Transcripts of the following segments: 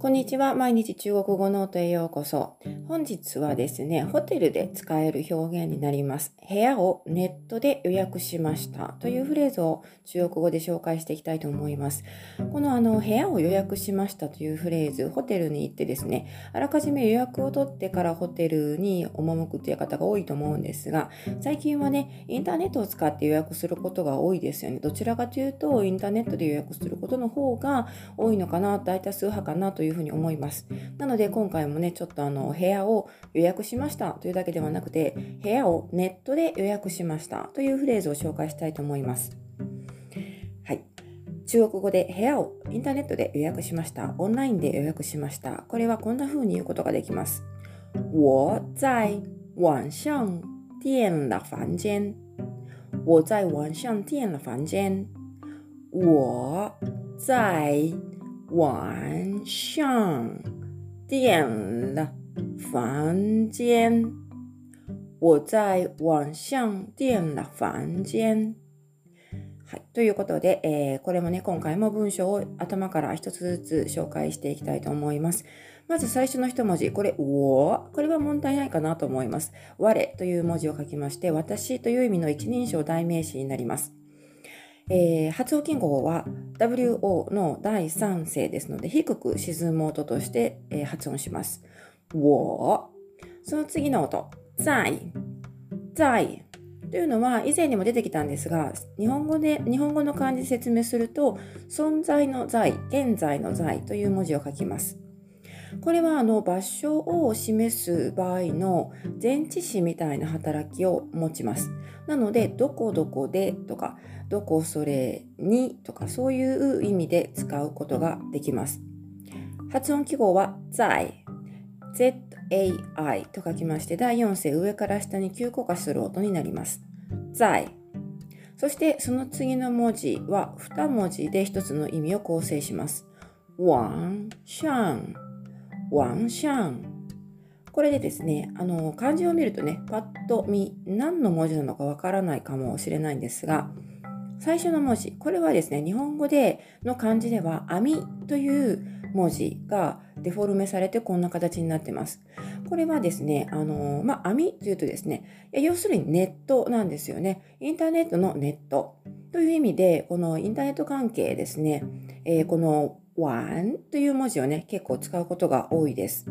こんにちは。毎日中国語ノートへようこそ。本日はですね、ホテルで使える表現になります。部屋をネットで予約しましたというフレーズを中国語で紹介していきたいと思います。このあの、部屋を予約しましたというフレーズ、ホテルに行ってですね、あらかじめ予約を取ってからホテルに赴くという方が多いと思うんですが、最近はね、インターネットを使って予約することが多いですよね。どちらかというと、インターネットで予約することの方が多いのかな、大多数派かなといういうふうに思います。なので今回もね、ちょっとあの部屋を予約しましたというだけではなくて、部屋をネットで予約しましたというフレーズを紹介したいと思います。はい。中国語で部屋をインターネットで予約しました。オンラインで予約しました。これはこんな風に言うことができます。我在晚上订了房间。我在晚上订了房间。我在晚上订了房间。我在晚上订了房間。はい。ということで、えー、これもね、今回も文章を頭から一つずつ紹介していきたいと思います。まず最初の一文字、これ、おこれは問題ないかなと思います。我という文字を書きまして、私という意味の一人称代名詞になります。えー、発音記号は WO の第三声ですので、低く沈む音として、えー、発音します。その次の音、在。在。というのは以前にも出てきたんですが、日本語で、日本語の漢字で説明すると、存在の在、現在の在という文字を書きます。これはあの場所を示す場合の前置詞みたいな働きを持ちます。なので、どこどこでとか、どこそれにとか、そういう意味で使うことができます。発音記号は在、zai と書きまして、第4声上から下に急降下する音になります。在。そしてその次の文字は2文字で1つの意味を構成します。晚上ワンシャン。これでですね、あの、漢字を見るとね、パッと見、何の文字なのかわからないかもしれないんですが、最初の文字、これはですね、日本語での漢字では、網という文字がデフォルメされてこんな形になってます。これはですね、あの、まあ、網というとですね、要するにネットなんですよね。インターネットのネットという意味で、このインターネット関係ですね、えー、この one という文字をね、結構使うことが多いです。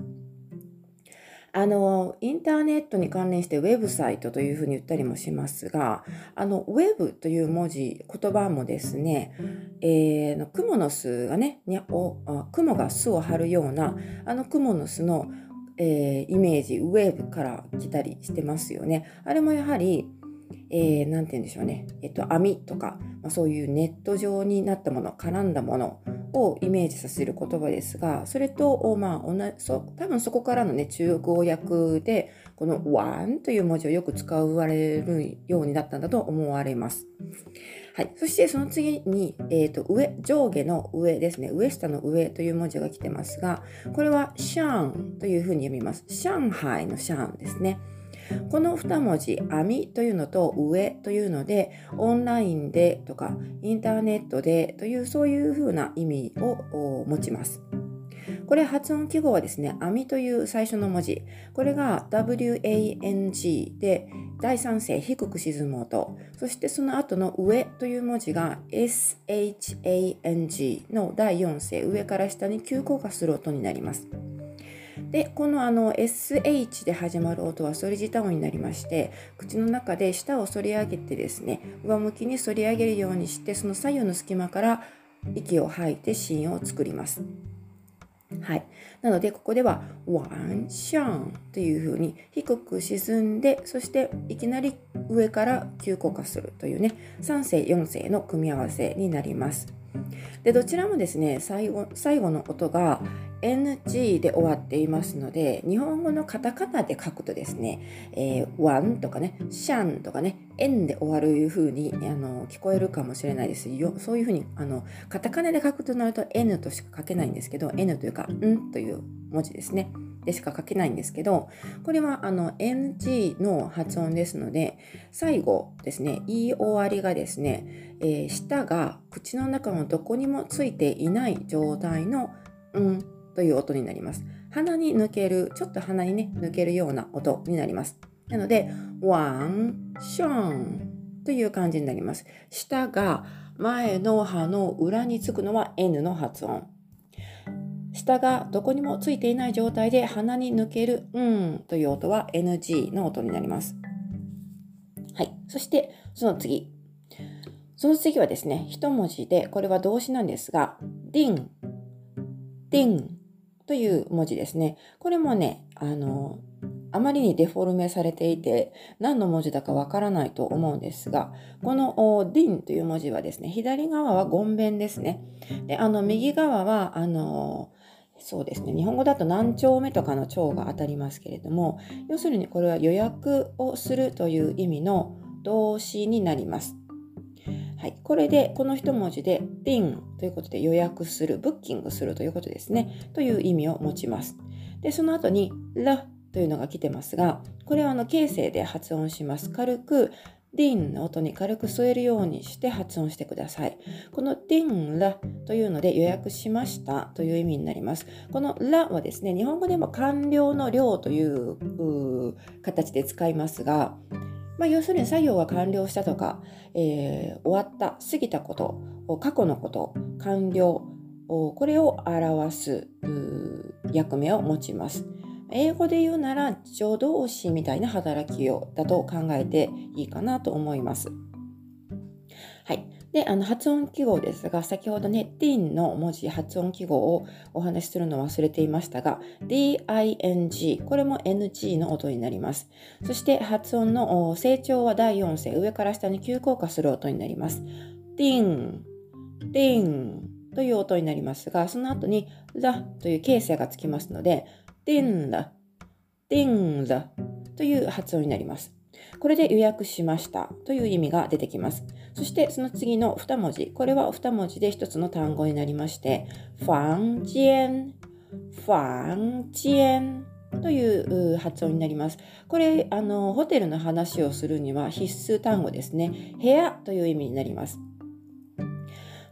あの、インターネットに関連してウェブサイトというふうに言ったりもしますが、あの、ウェブという文字、言葉もですね、えー、クモの巣がね、にお雲が巣を張るような、あの雲の巣の、えー、イメージ、ウェーブから来たりしてますよね。あれもやはり、えー、て言うんでしょうね、えっと、網とか、まあ、そういうネット上になったもの、絡んだものをイメージさせる言葉ですが、それと、まあ、同じ、そ多分そこからのね、中国語訳で、この one という文字をよく使われるようになったんだと思われます。はい。そしてその次に、え、ー、と、上、上下の上ですね。上下の上という文字が来てますが、これはシャンというふうに読みます。上海のシャンですね。この2文字、網というのと上というので、オンラインでとか、インターネットでという、そういうふうな意味を持ちます。これ発音記号はですね、網という最初の文字。これが WANG で第三声低く沈む音。そしてその後の上という文字が SHANG の第四声上から下に急降下する音になります。でこのあの SH で始まる音は反り舌音になりまして口の中で舌を反り上げてですね上向きに反り上げるようにしてその左右の隙間から息を吐いて芯を作ります。はい。なので、ここでは、ワンシャンというふうに低く沈んで、そしていきなり上から急降下するというね、3世、4世の組み合わせになります。で、どちらもですね、最後最後の音が、NG で終わっていますので、日本語のカタカナで書くとですね、えー、ワンとかね、シャンとかね、エンで終わる風にあの聞こえるかもしれないですよ。そういう風にあのカタカナで書くとなると N としか書けないんですけど、N というか、んという文字ですね。でしか書けないんですけど、これはあの NG の発音ですので、最後ですね、言い終わりがですね、えー、舌が口の中のどこにもついていない状態の、うんという音になります。鼻に抜ける、ちょっと鼻にね、抜けるような音になります。なので、ワン、ションという感じになります。下が前の歯の裏につくのは N の発音。下がどこにもついていない状態で鼻に抜ける、うんという音は NG の音になります。はい。そして、その次。その次はですね、一文字で、これは動詞なんですが、ディン、ディンという文字ですね。これもね、あの、あまりにデフォルメされていて何の文字だかわからないと思うんですがこのディンという文字はですね左側はゴンベンですねであの右側はあのそうですね。日本語だと何丁目とかの丁が当たりますけれども要するにこれは予約をするという意味の動詞になります。はい、これでこの一文字で「ディン」ということで予約するブッキングするということですね。という意味を持ちます。でその後に「ラ」というのが来てますが、これはあの形成で発音します。軽くディンの音に軽く添えるようにして発音してください。このディンラというので予約しましたという意味になります。このラはですね、日本語でも完了の量という形で使いますが、まあ、要するに作業は完了したとか、えー、終わった、過ぎたこと、過去のこと、完了、これを表す役目を持ちます。英語で言うなら助動詞みたいな働きをだと考えていいかなと思います。はい。で、あの発音記号ですが、先ほどね、din の文字、発音記号をお話しするの忘れていましたが、ding、これも ng の音になります。そして発音の成長は第4声、上から下に急降下する音になります。ding、ding という音になりますが、その後にラという形成がつきますので、デンラ、订了 という発音になります。これで予約しましたという意味が出てきます。そしてその次の2文字。これは2文字で1つの単語になりまして、房间、房间 という発音になります。これ、あの、ホテルの話をするには必須単語ですね。部屋という意味になります。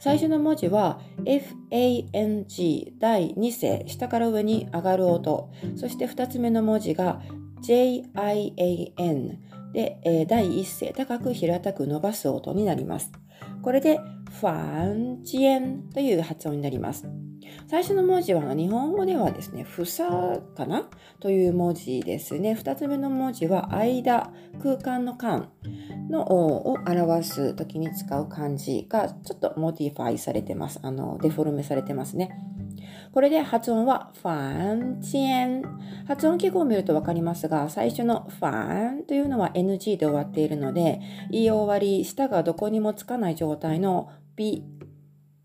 最初の文字は FANG 第2声下から上に上がる音。そして2つ目の文字が JIAN で、え、第1声高く平たく伸ばす音になります。これで房间 という発音になります最初の文字は日本語ではですね、房かな？という文字ですね。2つ目の文字は間、空間の間のを表す時に使う漢字がちょっとモディファイされてます。あの、デフォルメされてますね。これで発音はファンチェン。発音記号を見ると分かりますが、最初のファンというのは NG で終わっているので、言い終わり、舌がどこにもつかない状態の B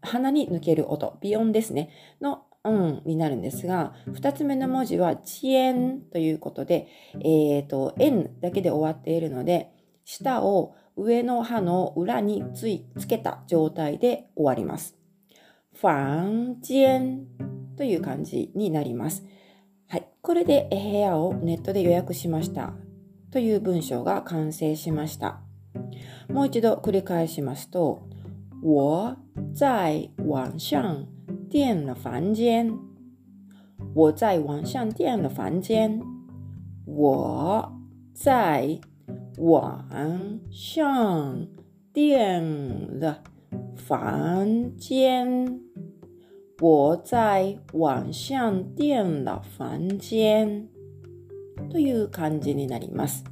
鼻に抜ける音、鼻音ですね、のうんになるんですが、2つ目の文字は遅延ということで、えっ、ー、と、N だけで終わっているので、舌を上の歯の裏についつけた状態で終わります。ファンジエンという感じになります。はい。これで部屋をネットで予約しましたという文章が完成しました。もう一度繰り返しますと、我在网上订了房间。我在网上订了房间。我在网上订了房间。我在網上訂了房間という感じになります。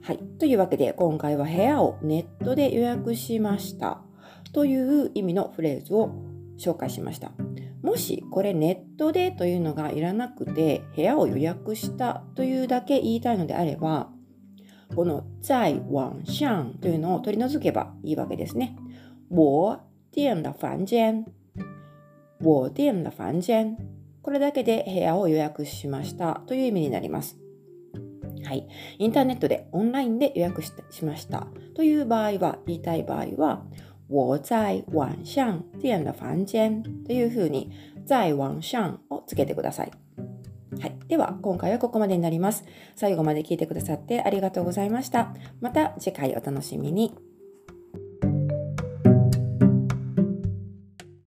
はい。というわけで、今回は部屋をネットで予約しましたという意味のフレーズを紹介しました。もしこれネットでというのがいらなくて部屋を予約したというだけ言いたいのであればこの在網上というのを取り除けばいいわけですね。我订了房間我订了房間これだけで部屋を予約しましたという意味になります。はい。インターネットでオンラインで予約しましたという場合は、言いたい場合は、我在網上订了房間というふうに、在網上をつけてください。はい。では、今回はここまでになります。最後まで聞いてくださってありがとうございました。また次回お楽しみに。